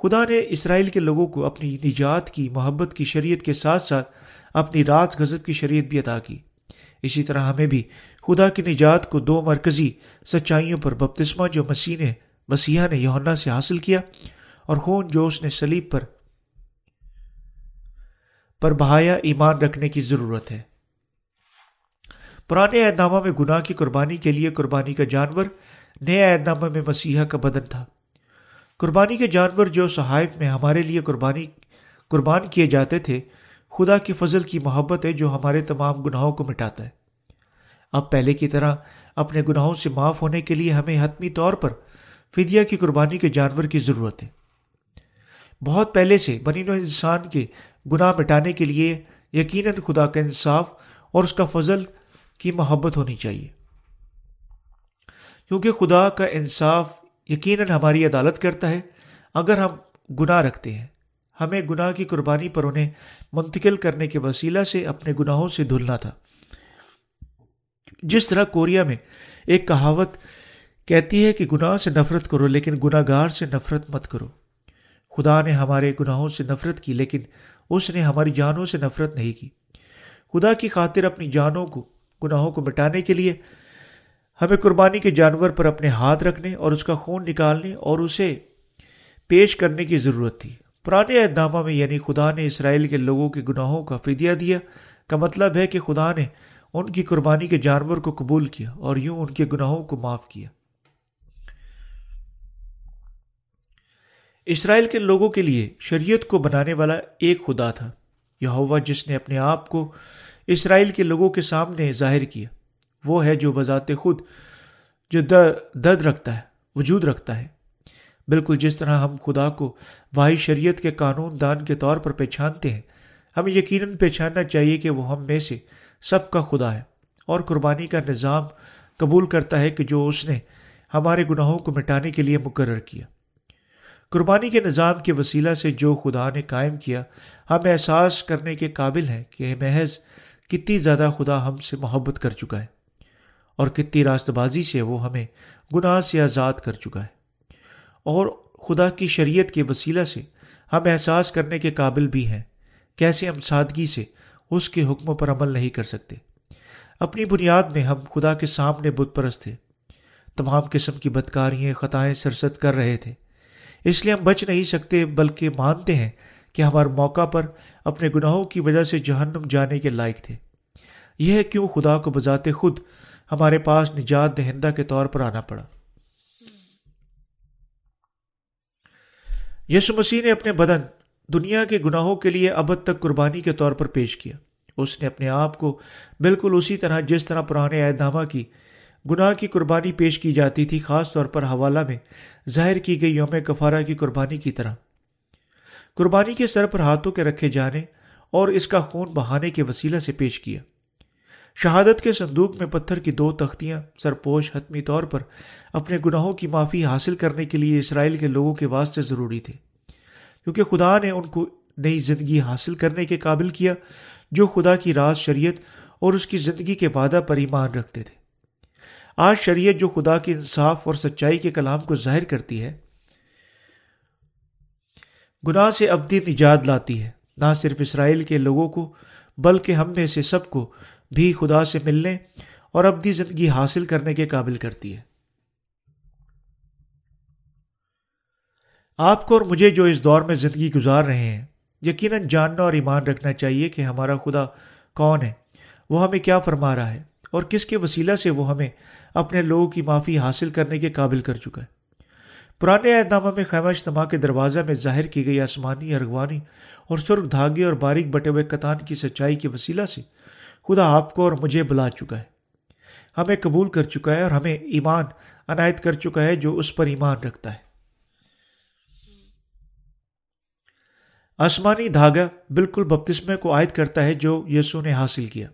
Speaker 1: خدا نے اسرائیل کے لوگوں کو اپنی نجات کی، محبت کی، شریعت کے ساتھ ساتھ اپنی رات غضب کی شریعت بھی عطا کی۔ اسی طرح ہمیں بھی خدا کی نجات کو دو مرکزی سچائیوں پر بپتسمہ، جو مسیح نے مسیحا نے یونا سے حاصل کیا، اور خون جو اس نے سلیب پر پر بہایا ایمان رکھنے کی ضرورت ہے۔ پرانے اہد نامہ میں گناہ کی قربانی کے لیے قربانی کا جانور، نئے عہد نامہ میں مسیحا کا بدن تھا۔ قربانی کے جانور جو صحائف میں ہمارے لیے قربانی، قربان کیے جاتے تھے، خدا کی فضل کی محبت ہے جو ہمارے تمام گناہوں کو مٹاتا ہے۔ اب پہلے کی طرح اپنے گناہوں سے معاف ہونے کے لیے ہمیں حتمی طور پر فدیہ کی قربانی کے جانور کی ضرورت ہے۔ بہت پہلے سے بنی و انسان کے گناہ مٹانے کے لیے یقیناً خدا کا انصاف اور اس کا فضل کی محبت ہونی چاہیے۔ کیونکہ خدا کا انصاف یقیناً ہماری عدالت کرتا ہے۔ اگر ہم گناہ رکھتے ہیں، ہمیں گناہ کی قربانی پر انہیں منتقل کرنے کے وسیلہ سے اپنے گناہوں سے دھلنا تھا۔ جس طرح کوریا میں ایک کہاوت کہتی ہے کہ گناہ سے نفرت کرو لیکن گناہ گار سے نفرت مت کرو۔ خدا نے ہمارے گناہوں سے نفرت کی لیکن اس نے ہماری جانوں سے نفرت نہیں کی۔ خدا کی خاطر اپنی جانوں کو، گناہوں کو مٹانے کے لیے ہمیں قربانی کے جانور پر اپنے ہاتھ رکھنے اور اس کا خون نکالنے اور اسے پیش کرنے کی ضرورت تھی۔ پرانے اہدامہ میں یعنی خدا نے اسرائیل کے لوگوں کے گناہوں کا فدیہ دیا، کا مطلب ہے کہ خدا نے ان کی قربانی کے جانور کو قبول کیا اور یوں ان کے گناہوں کو معاف کیا۔ اسرائیل کے لوگوں کے لیے شریعت کو بنانے والا ایک خدا تھا یہ ہوا جس نے اپنے آپ کو اسرائیل کے لوگوں کے سامنے ظاہر کیا۔ وہ ہے جو بذات خود جو درد رکھتا ہے، وجود رکھتا ہے۔ بالکل جس طرح ہم خدا کو واحد شریعت کے قانون دان کے طور پر پہچانتے ہیں، ہمیں یقیناً پہچاننا چاہیے کہ وہ ہم میں سے سب کا خدا ہے اور قربانی کا نظام قبول کرتا ہے کہ جو اس نے ہمارے گناہوں کو مٹانے کے لیے مقرر کیا۔ قربانی کے نظام کے وسیلہ سے جو خدا نے قائم کیا، ہم احساس کرنے کے قابل ہیں کہ محض کتنی زیادہ خدا ہم سے محبت کر چکا ہے۔ اور کتنی راست بازی سے وہ ہمیں گناہ سے آزاد کر چکا ہے۔ اور خدا کی شریعت کے وسیلہ سے ہم احساس کرنے کے قابل بھی ہیں۔ کیسے ہم سادگی سے اس کے حکموں پر عمل نہیں کر سکتے۔ اپنی بنیاد میں ہم خدا کے سامنے بت پرست تھے۔ تمام قسم کی بدکاریاں، خطائیں سرست کر رہے تھے۔ اس لیے ہم بچ نہیں سکتے، بلکہ مانتے ہیں کہ ہمارے موقع پر اپنے گناہوں کی وجہ سے جہنم جانے کے لائق تھے۔ یہ ہے کیوں خدا کو بذات خود ہمارے پاس نجات دہندہ کے طور پر آنا پڑا۔ یسو مسیح نے اپنے بدن دنیا کے گناہوں کے لیے ابد تک قربانی کے طور پر پیش کیا۔ اس نے اپنے آپ کو بالکل اسی طرح جس طرح پرانے عہد نامہ کی گناہ کی قربانی پیش کی جاتی تھی، خاص طور پر حوالہ میں ظاہر کی گئی یوم کفارہ کی قربانی کی طرح۔ قربانی کے سر پر ہاتھوں کے رکھے جانے اور اس کا خون بہانے کے وسیلہ سے پیش کیا۔ شہادت کے صندوق میں پتھر کی دو تختیاں سرپوش حتمی طور پر اپنے گناہوں کی معافی حاصل کرنے کے لیے اسرائیل کے لوگوں کے واسطے ضروری تھے۔ کیونکہ خدا نے ان کو نئی زندگی حاصل کرنے کے قابل کیا جو خدا کی راز شریعت اور اس کی زندگی کے وعدہ پر ایمان رکھتے تھے۔ آج شریعت جو خدا کے انصاف اور سچائی کے کلام کو ظاہر کرتی ہے، گناہ سے ابدی نجات لاتی ہے۔ نہ صرف اسرائیل کے لوگوں کو، بلکہ ہم میں سے سب کو بھی خدا سے ملنے اور ابدی زندگی حاصل کرنے کے قابل کرتی ہے۔ آپ کو اور مجھے جو اس دور میں زندگی گزار رہے ہیں، یقیناً جاننا اور ایمان رکھنا چاہیے کہ ہمارا خدا کون ہے، وہ ہمیں کیا فرما رہا ہے اور کس کے وسیلہ سے وہ ہمیں اپنے لوگوں کی معافی حاصل کرنے کے قابل کر چکا ہے۔ پرانے عہد نامہ میں خیمہ اجتماع کے دروازہ میں ظاہر کی گئی آسمانی ارغوانی اور سرخ دھاگے اور باریک بٹے ہوئے کتان کی سچائی کے وسیلہ سے خدا آپ کو اور مجھے بلا چکا ہے۔ ہمیں قبول کر چکا ہے اور ہمیں ایمان عنایت کر چکا ہے جو اس پر ایمان رکھتا ہے۔ آسمانی دھاگا بالکل بپتسمے کو عائد کرتا ہے جو یسو نے حاصل کیا۔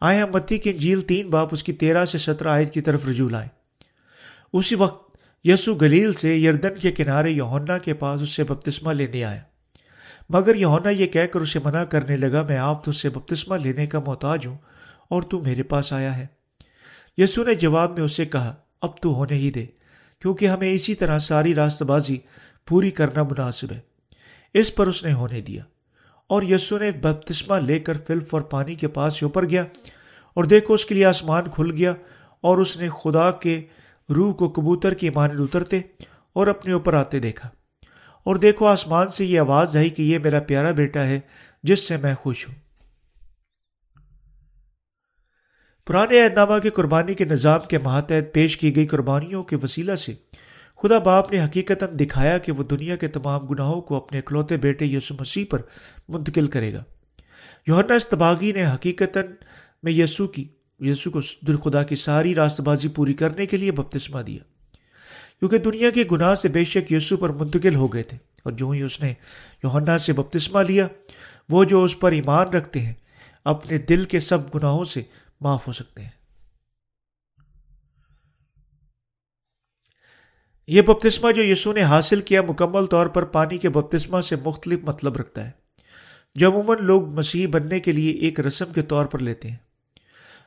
Speaker 1: آئے ہم متی کی جھیل تین باپ اس کی تیرہ سے سترہ عائد کی طرف رجوع لائے اسی وقت یسو گلیل سے یردن کے کنارے یونا کے پاس اس سے بپتسمہ لینے آیا۔ مگر یونا یہ کہہ کر اسے منع کرنے لگا، میں آپ تو اس سے بپتسمہ لینے کا محتاج ہوں اور تو میرے پاس آیا ہے۔ یسو نے جواب میں اسے کہا، اب تو ہونے ہی دے، کیونکہ ہمیں اسی طرح ساری راست بازی پوری کرنا مناسب ہے۔ اس پر اس نے ہونے دیا۔ اور یسو نے بپتسمہ لے کر فلف اور پانی کے پاس سے اوپر گیا اور دیکھو اس کے لیے آسمان کھل گیا اور اس نے خدا کے روح کو کبوتر کی مانند اترتے اور اپنے اوپر آتے دیکھا۔ اور دیکھو آسمان سے یہ آواز آئی کہ یہ میرا پیارا بیٹا ہے، جس سے میں خوش ہوں۔ پرانے عہد نامہ کے قربانی کے نظام کے ماتحت پیش کی گئی قربانیوں کے وسیلہ سے خدا باپ نے حقیقت دکھایا کہ وہ دنیا کے تمام گناہوں کو اپنے اکلوتے بیٹے یسو مسیح پر منتقل کرے گا۔ یوہنا استباغی نے حقیقت میں یسو کی یسو کو خدا کی ساری راست بازی پوری کرنے کے لیے بپتسمہ دیا۔ کیونکہ دنیا کے گناہ سے بے شک یسو پر منتقل ہو گئے تھے اور جو ہی اس نے یوہنا سے بپتسمہ لیا، وہ جو اس پر ایمان رکھتے ہیں، اپنے دل کے سب گناہوں سے معاف ہو سکتے ہیں۔ یہ بپتسمہ جو یسو نے حاصل کیا مکمل طور پر پانی کے بپتسمہ سے مختلف مطلب رکھتا ہے۔ جو عموماً لوگ مسیح بننے کے لیے ایک رسم کے طور پر لیتے ہیں۔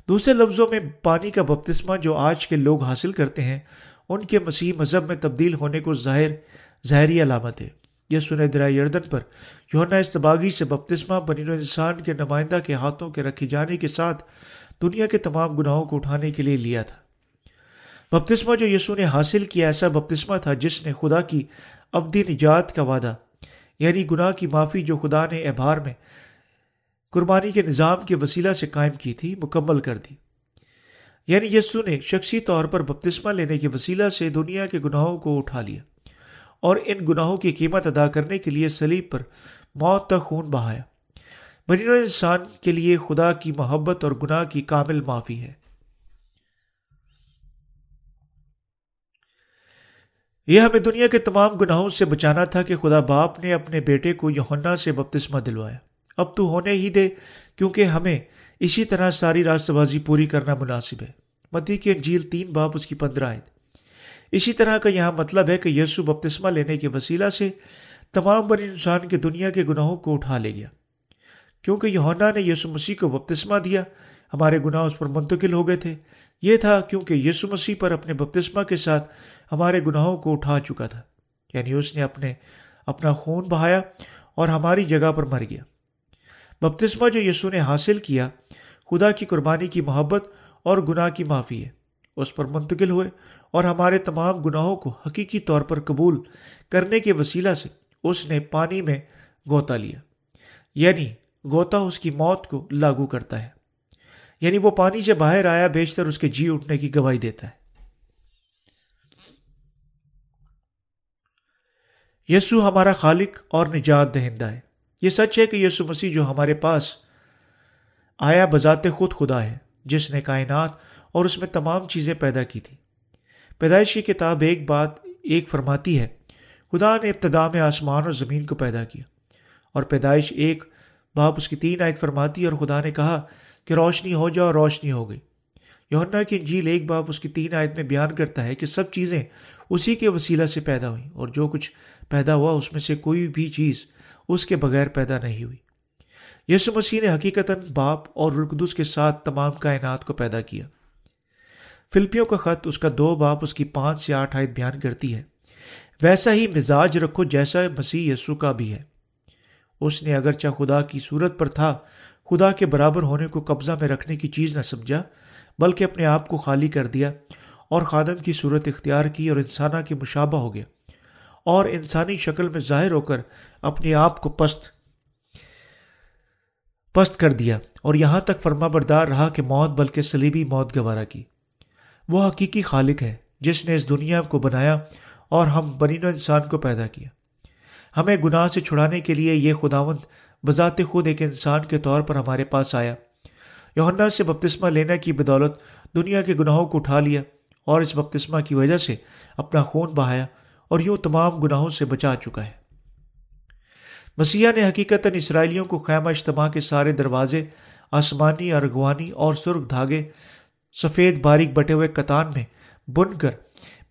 Speaker 1: دوسرے لفظوں میں پانی کا بپتسمہ جو آج کے لوگ حاصل کرتے ہیں ان کے مسیح مذہب میں تبدیل ہونے کو ظاہر ظاہری علامت ہے۔ یہ سنے درائے اردن پر یونا استباغی سے بپتسمہ بنین و انسان کے نمائندہ کے ہاتھوں کے رکھے جانے کے ساتھ دنیا کے تمام گناہوں کو اٹھانے کے لیے لیا تھا۔ بپتسمہ جو یسو نے حاصل کیا ایسا بپتسمہ تھا جس نے خدا کی ابدی نجات کا وعدہ یعنی گناہ کی معافی جو خدا نے احبار میں قربانی کے نظام کے وسیلہ سے قائم کی تھی، مکمل کر دی۔ یعنی یسو نے شخصی طور پر بپتسمہ لینے کے وسیلہ سے دنیا کے گناہوں کو اٹھا لیا اور ان گناہوں کی قیمت ادا کرنے کے لیے سلیب پر موت تک خون بہایا۔ بنی انسان کے لیے خدا کی محبت اور گناہ کی کامل معافی ہے۔ یہ ہمیں دنیا کے تمام گناہوں سے بچانا تھا کہ خدا باپ نے اپنے بیٹے کو یونا سے بپتسمہ دلوایا۔ اب تو ہونے ہی دے کیونکہ ہمیں اسی طرح ساری راست بازی پوری کرنا مناسب ہے۔ مدی کی انجیل تین باپ، اس کی پندرہ آئے اسی طرح کا یہاں مطلب ہے کہ یسو بپتسمہ لینے کے وسیلہ سے تمام بنی انسان کے دنیا کے گناہوں کو اٹھا لے گیا۔ کیونکہ یونا نے یسو مسیح کو بپتسمہ دیا، ہمارے گناہ اس پر منتقل ہو گئے تھے۔ یہ تھا کیونکہ یسو مسیح پر اپنے بپتسمہ کے ساتھ ہمارے گناہوں کو اٹھا چکا تھا۔ یعنی اس نے اپنے، اپنا خون بہایا اور ہماری جگہ پر مر گیا۔ بپتسمہ جو یسو نے حاصل کیا خدا کی قربانی کی محبت اور گناہ کی معافی ہے۔ اس پر منتقل ہوئے اور ہمارے تمام گناہوں کو حقیقی طور پر قبول کرنے کے وسیلہ سے اس نے پانی میں گوتا لیا۔ یعنی گوتا اس کی موت کو لاگو کرتا ہے۔ یعنی وہ پانی سے باہر آیا، بیشتر اس کے جی اٹھنے کی گواہی دیتا ہے۔ یسو ہمارا خالق اور نجات دہندہ ہے۔ یہ سچ ہے کہ یسو مسیح جو ہمارے پاس آیا بذات خود خدا ہے، جس نے کائنات اور اس میں تمام چیزیں پیدا کی تھی پیدائش کی کتاب ایک بات ایک فرماتی ہے، خدا نے ابتدا میں آسمان اور زمین کو پیدا کیا۔ اور پیدائش ایک باپ اس کی تین آیت فرماتی اور خدا نے کہا کہ روشنی ہو جاؤ، روشنی ہو گئی۔ یونا کی انجیل ایک باپ اس کی تین آیت میں بیان کرتا ہے کہ سب چیزیں اسی کے وسیلہ سے پیدا ہوئیں اور جو کچھ پیدا ہوا اس میں سے کوئی بھی چیز اس کے بغیر پیدا نہیں ہوئی۔ یسو مسیح نے حقیقت باپ اور رقدس کے ساتھ تمام کائنات کو پیدا کیا۔ فلپیوں کا خط اس کا دو باپ، اس کی پانچ سے آٹھ آیت بیان کرتی ہے۔ ویسا ہی مزاج رکھو جیسا مسیح یسو کا بھی ہے۔ اس نے اگرچہ خدا کی صورت پر تھا، خدا کے برابر ہونے کو قبضہ میں رکھنے کی چیز نہ سمجھا، بلکہ اپنے آپ کو خالی کر دیا اور خادم کی صورت اختیار کی اور انسانہ کی مشابہ ہو گیا۔ اور انسانی شکل میں ظاہر ہو کر اپنے آپ کو پست پست کر دیا اور یہاں تک فرما بردار رہا کہ موت بلکہ سلیبی موت گوارا کی۔ وہ حقیقی خالق ہے جس نے اس دنیا کو بنایا اور ہم بنین و انسان کو پیدا کیا۔ ہمیں گناہ سے چھڑانے کے لیے یہ خداوند بذات خود ایک انسان کے طور پر ہمارے پاس آیا۔ یونا سے بپتسمہ لینے کی بدولت دنیا کے گناہوں کو اٹھا لیا اور اس بپتسمہ کی وجہ سے اپنا خون بہایا اور یوں تمام گناہوں سے بچا چکا ہے۔ مسیح نے حقیقت اسرائیلیوں کو خیمہ اجتماع کے سارے دروازے، آسمانی، ارغوانی اور سرخ دھاگے، سفید باریک بٹے ہوئے کتان میں بن کر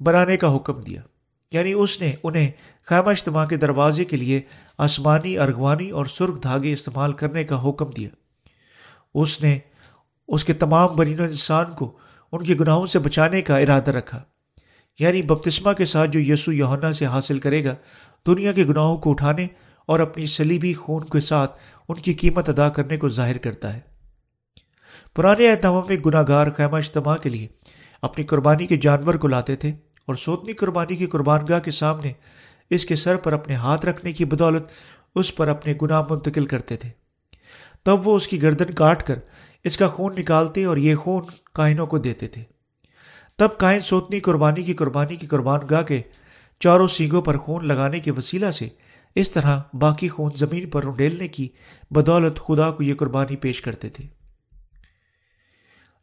Speaker 1: بنانے کا حکم دیا۔ یعنی اس نے انہیں خیمہ اجتماع کے دروازے کے لیے آسمانی، ارغوانی اور سرخ دھاگے استعمال کرنے کا حکم دیا۔ اس نے اس کے تمام برین و انسان کو ان کے گناہوں سے بچانے کا ارادہ رکھا۔ یعنی بپتسمہ کے ساتھ جو یسو یونا سے حاصل کرے گا، دنیا کے گناہوں کو اٹھانے اور اپنی سلیبی خون کے ساتھ ان کی قیمت ادا کرنے کو ظاہر کرتا ہے۔ پرانے اہتمام میں گناہ گار خیمہ اجتماع کے لیے اپنی قربانی کے جانور کو لاتے تھے اور سوتنی قربانی کی قربان گاہ کے سامنے اس کے سر پر اپنے ہاتھ رکھنے کی بدولت اس پر اپنے گناہ منتقل کرتے تھے۔ تب وہ اس کی گردن کاٹ کر اس کا خون نکالتے اور یہ خون کائنوں کو دیتے تھے۔ تب کائن سوتنی قربانی کی قربانی کی قربان گاہ کے چاروں سینگوں پر خون لگانے کے وسیلہ سے اس طرح باقی خون زمین پر انڈیلنے کی بدولت خدا کو یہ قربانی پیش کرتے تھے۔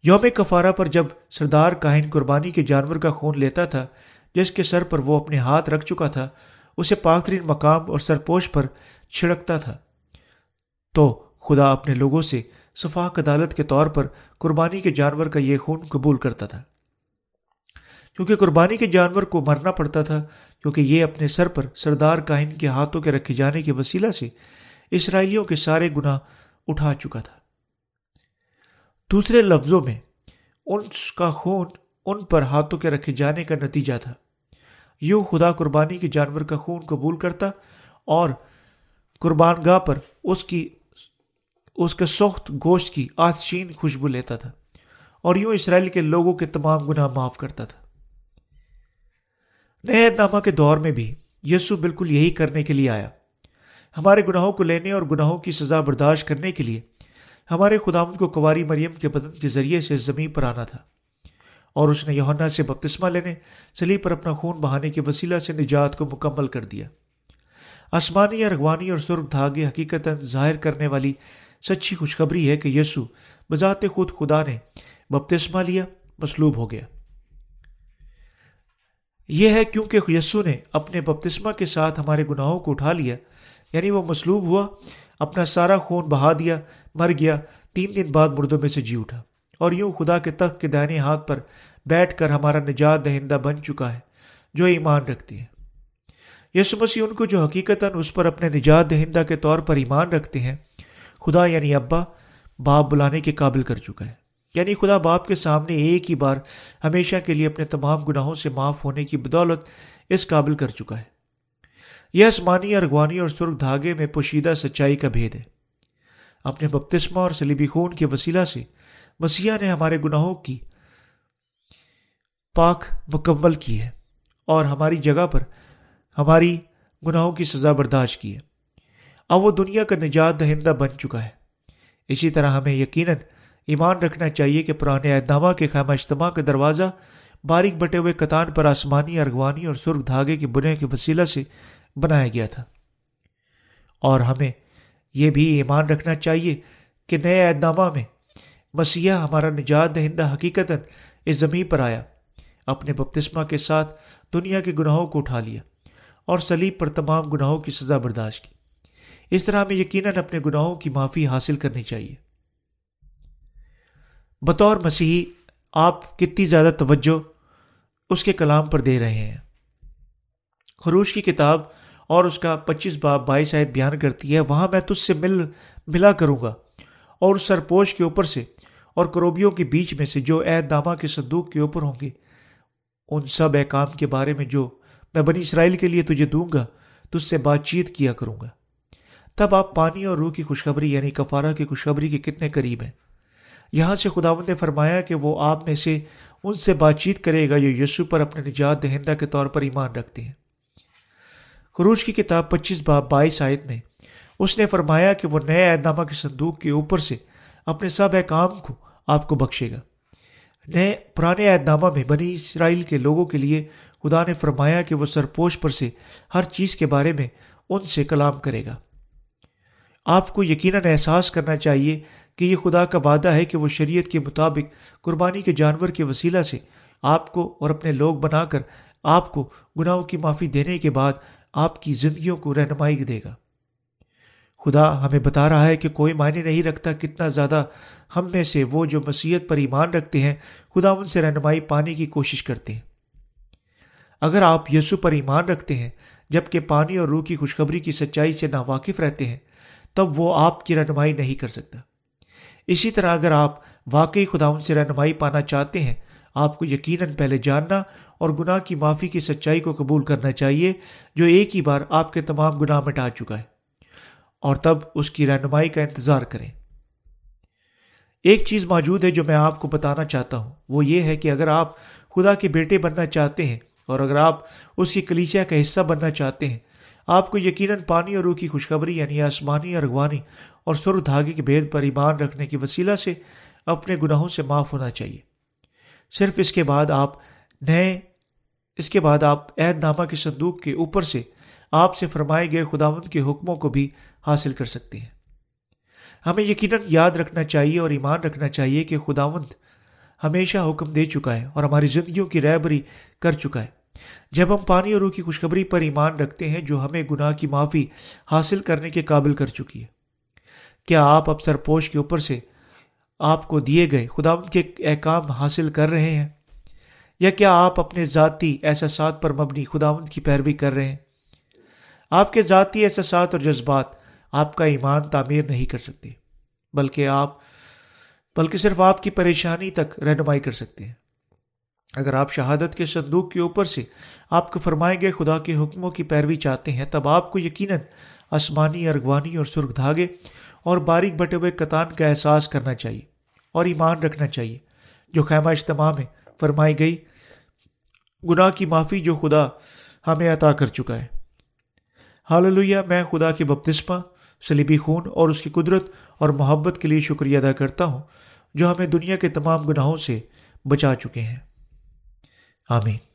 Speaker 1: یوم کفارہ پر جب سردار کاہن قربانی کے جانور کا خون لیتا تھا، جس کے سر پر وہ اپنے ہاتھ رکھ چکا تھا، اسے پاکترین مقام اور سرپوش پر چھڑکتا تھا۔ تو خدا اپنے لوگوں سے صفاق عدالت کے طور پر قربانی کے جانور کا یہ خون قبول کرتا تھا۔ کیونکہ قربانی کے جانور کو مرنا پڑتا تھا، کیونکہ یہ اپنے سر پر سردار کاہن کے ہاتھوں کے رکھے جانے کے وسیلہ سے اسرائیلیوں کے سارے گناہ اٹھا چکا تھا۔ دوسرے لفظوں میں، ان کا خون ان پر ہاتھوں کے رکھے جانے کا نتیجہ تھا۔ یوں خدا قربانی کے جانور کا خون قبول کرتا اور قربان گاہ پر اس کی، اس کے سخت گوشت کی آسشین خوشبو لیتا تھا اور یوں اسرائیل کے لوگوں کے تمام گناہ معاف کرتا تھا۔ نئے نامہ کے دور میں بھی یسو بالکل یہی کرنے کے لیے آیا۔ ہمارے گناہوں کو لینے اور گناہوں کی سزا برداشت کرنے کے لیے ہمارے خداوند کو کواری مریم کے بدن کے ذریعے سے زمین پر آنا تھا اور اس نے یونا سے بپتسمہ لینے، سلی پر اپنا خون بہانے کے وسیلہ سے نجات کو مکمل کر دیا۔ آسمانی ارغوانی اور سرخ دھاگے حقیقت ظاہر کرنے والی سچی خوشخبری ہے کہ یسو بذات خود خدا نے بپتسمہ لیا، مصلوب ہو گیا۔ یہ ہے کیونکہ یسو نے اپنے بپتسمہ کے ساتھ ہمارے گناہوں کو اٹھا لیا یعنی وہ مصلوب ہوا، اپنا سارا خون بہا دیا، مر گیا، تین دن بعد مردوں میں سے جی اٹھا۔ اور یوں خدا کے تخت کے دائنے ہاتھ پر بیٹھ کر ہمارا نجات دہندہ بن چکا ہے، جو ایمان رکھتی ہے۔ یسو مسیح ان کو جو حقیقت اس پر اپنے نجات دہندہ کے طور پر ایمان رکھتے ہیں، خدا یعنی ابا، باپ بلانے کے قابل کر چکا ہے۔ یعنی خدا باپ کے سامنے ایک ہی بار ہمیشہ کے لیے اپنے تمام گناہوں سے معاف ہونے کی بدولت اس قابل کر چکا ہے۔ یہ آسمانی، ارغوانی اور سرخ دھاگے میں پوشیدہ سچائی کا بھید ہے۔ اپنے بپتسمہ اور سلیبی خون کے وسیلہ سے مسیح نے ہمارے گناہوں کی پاک مکمل کی ہے اور ہماری جگہ پر ہماری گناہوں کی سزا برداشت کی ہے۔ اب وہ دنیا کا نجات دہندہ بن چکا ہے۔ اسی طرح ہمیں یقیناً ایمان رکھنا چاہیے کہ پرانے اعتدامہ کے خیمہ اجتماع کا دروازہ باریک بٹے ہوئے قطان پر آسمانی ارغوانی اور سرخ دھاگے کے بنے کے وسیلہ سے بنایا گیا تھا۔ اور ہمیں یہ بھی ایمان رکھنا چاہیے کہ نئے اعتدامہ میں مسیح ہمارا نجات دہندہ حقیقت اس زمین پر آیا، اپنے بپتسمہ کے ساتھ دنیا کے گناہوں کو اٹھا لیا اور سلیب پر تمام گناہوں کی سزا برداشت کی۔ اس طرح ہمیں یقیناً اپنے گناہوں کی معافی حاصل کرنی چاہیے۔ بطور مسیحی آپ کتنی زیادہ توجہ اس کے کلام پر دے رہے ہیں۔ خروش کی کتاب اور اس کا پچیس باب بائیس آیت بیان کرتی ہے، وہاں میں تجھ سے مل، ملا کروں گا۔ اور اس سرپوش کے اوپر سے اور کروبیوں کے بیچ میں سے جو عہد دامہ کے صندوق کے اوپر ہوں گے، ان سب احکام کے بارے میں جو میں بنی اسرائیل کے لیے تجھے دوں گا، تجھ سے بات چیت کیا کروں گا۔ تب آپ پانی اور روح کی خوشخبری یعنی کفارہ کی خوشخبری کے کتنے قریب ہیں۔ یہاں سے خداوند نے فرمایا کہ وہ آپ میں سے ان سے بات چیت کرے گا جو یسو پر اپنے نجات دہندہ کے طور پر ایمان رکھتے ہیں۔ خروش کی کتاب پچیس باب بائیس آیت میں اس نے فرمایا کہ وہ نئے اعت نامہ کے صندوق کے اوپر سے اپنے سب احکام کو آپ کو بخشے گا۔ نئے پرانے عہد نامہ میں بنی اسرائیل کے لوگوں کے لیے خدا نے فرمایا کہ وہ سرپوش پر سے ہر چیز کے بارے میں ان سے کلام کرے گا۔ آپ کو یقیناً احساس کرنا چاہیے کہ یہ خدا کا وعدہ ہے کہ وہ شریعت کے مطابق قربانی کے جانور کے وسیلہ سے آپ کو اور اپنے لوگ بنا کر آپ کو گناہوں کی معافی دینے کے بعد آپ کی زندگیوں کو رہنمائی دے گا۔ خدا ہمیں بتا رہا ہے کہ کوئی معنی نہیں رکھتا کتنا زیادہ ہم میں سے وہ جو مسیحت پر ایمان رکھتے ہیں، خدا ان سے رہنمائی پانے کی کوشش کرتے ہیں۔ اگر آپ یسو پر ایمان رکھتے ہیں جبکہ پانی اور روح کی خوشخبری کی سچائی سے ناواقف رہتے ہیں تب وہ آپ کی رہنمائی نہیں کر سکتا۔ اسی طرح اگر آپ واقعی خدا ان سے رہنمائی پانا چاہتے ہیں، آپ کو یقیناً پہلے جاننا اور گناہ کی معافی کی سچائی کو قبول کرنا چاہیے، جو ایک ہی بار آپ کے تمام گناہ مٹا چکا ہے۔ اور تب اس کی رہنمائی کا انتظار کریں۔ ایک چیز موجود ہے جو میں آپ کو بتانا چاہتا ہوں۔ وہ یہ ہے کہ اگر آپ خدا کے بیٹے بننا چاہتے ہیں اور اگر آپ اس کی کلیچیا کا حصہ بننا چاہتے ہیں آپ کو یقیناً پانی اور روح کی خوشخبری یعنی آسمانی اروانی اور سر دھاگے کے بھید پر ایمان رکھنے کی وسیلہ سے اپنے گناہوں سے معاف ہونا چاہیے۔ صرف اس کے بعد آپ نئے، اس کے بعد آپ عہد نامہ کے صندوق کے اوپر سے آپ سے فرمائے گئے خداوند کے حکموں کو بھی حاصل کر سکتے ہیں۔ ہمیں یقیناً یاد رکھنا چاہیے اور ایمان رکھنا چاہیے کہ خداوند ہمیشہ حکم دے چکا ہے اور ہماری زندگیوں کی رہبری کر چکا ہے۔ جب ہم پانی اور روح کی خوشخبری پر ایمان رکھتے ہیں جو ہمیں گناہ کی معافی حاصل کرنے کے قابل کر چکی ہے۔ کیا آپ اب سرپوش کے اوپر سے آپ کو دیے گئے خداوند کے احکام حاصل کر رہے ہیں؟ یا کیا آپ اپنے ذاتی احساسات پر مبنی خداوند کی پیروی کر رہے ہیں؟ آپ کے ذاتی احساسات اور جذبات آپ کا ایمان تعمیر نہیں کر سکتے، بلکہ آپ، بلکہ صرف آپ کی پریشانی تک رہنمائی کر سکتے ہیں۔ اگر آپ شہادت کے صندوق کے اوپر سے آپ کو فرمائے گئے خدا کے حکموں کی پیروی چاہتے ہیں، تب آپ کو یقیناً آسمانی، ارغوانی اور سرخ دھاگے اور باریک بٹے ہوئے کتان کا احساس کرنا چاہیے اور ایمان رکھنا چاہیے، جو خیمہ اجتماع میں فرمائی گئی گناہ کی معافی جو خدا ہمیں عطا کر چکا ہے۔ حال میں خدا کے بپتسمہ سلیبی خون اور اس کی قدرت اور محبت کے لیے شکریہ ادا کرتا ہوں، جو ہمیں دنیا کے تمام گناہوں سے بچا چکے ہیں۔ آمین۔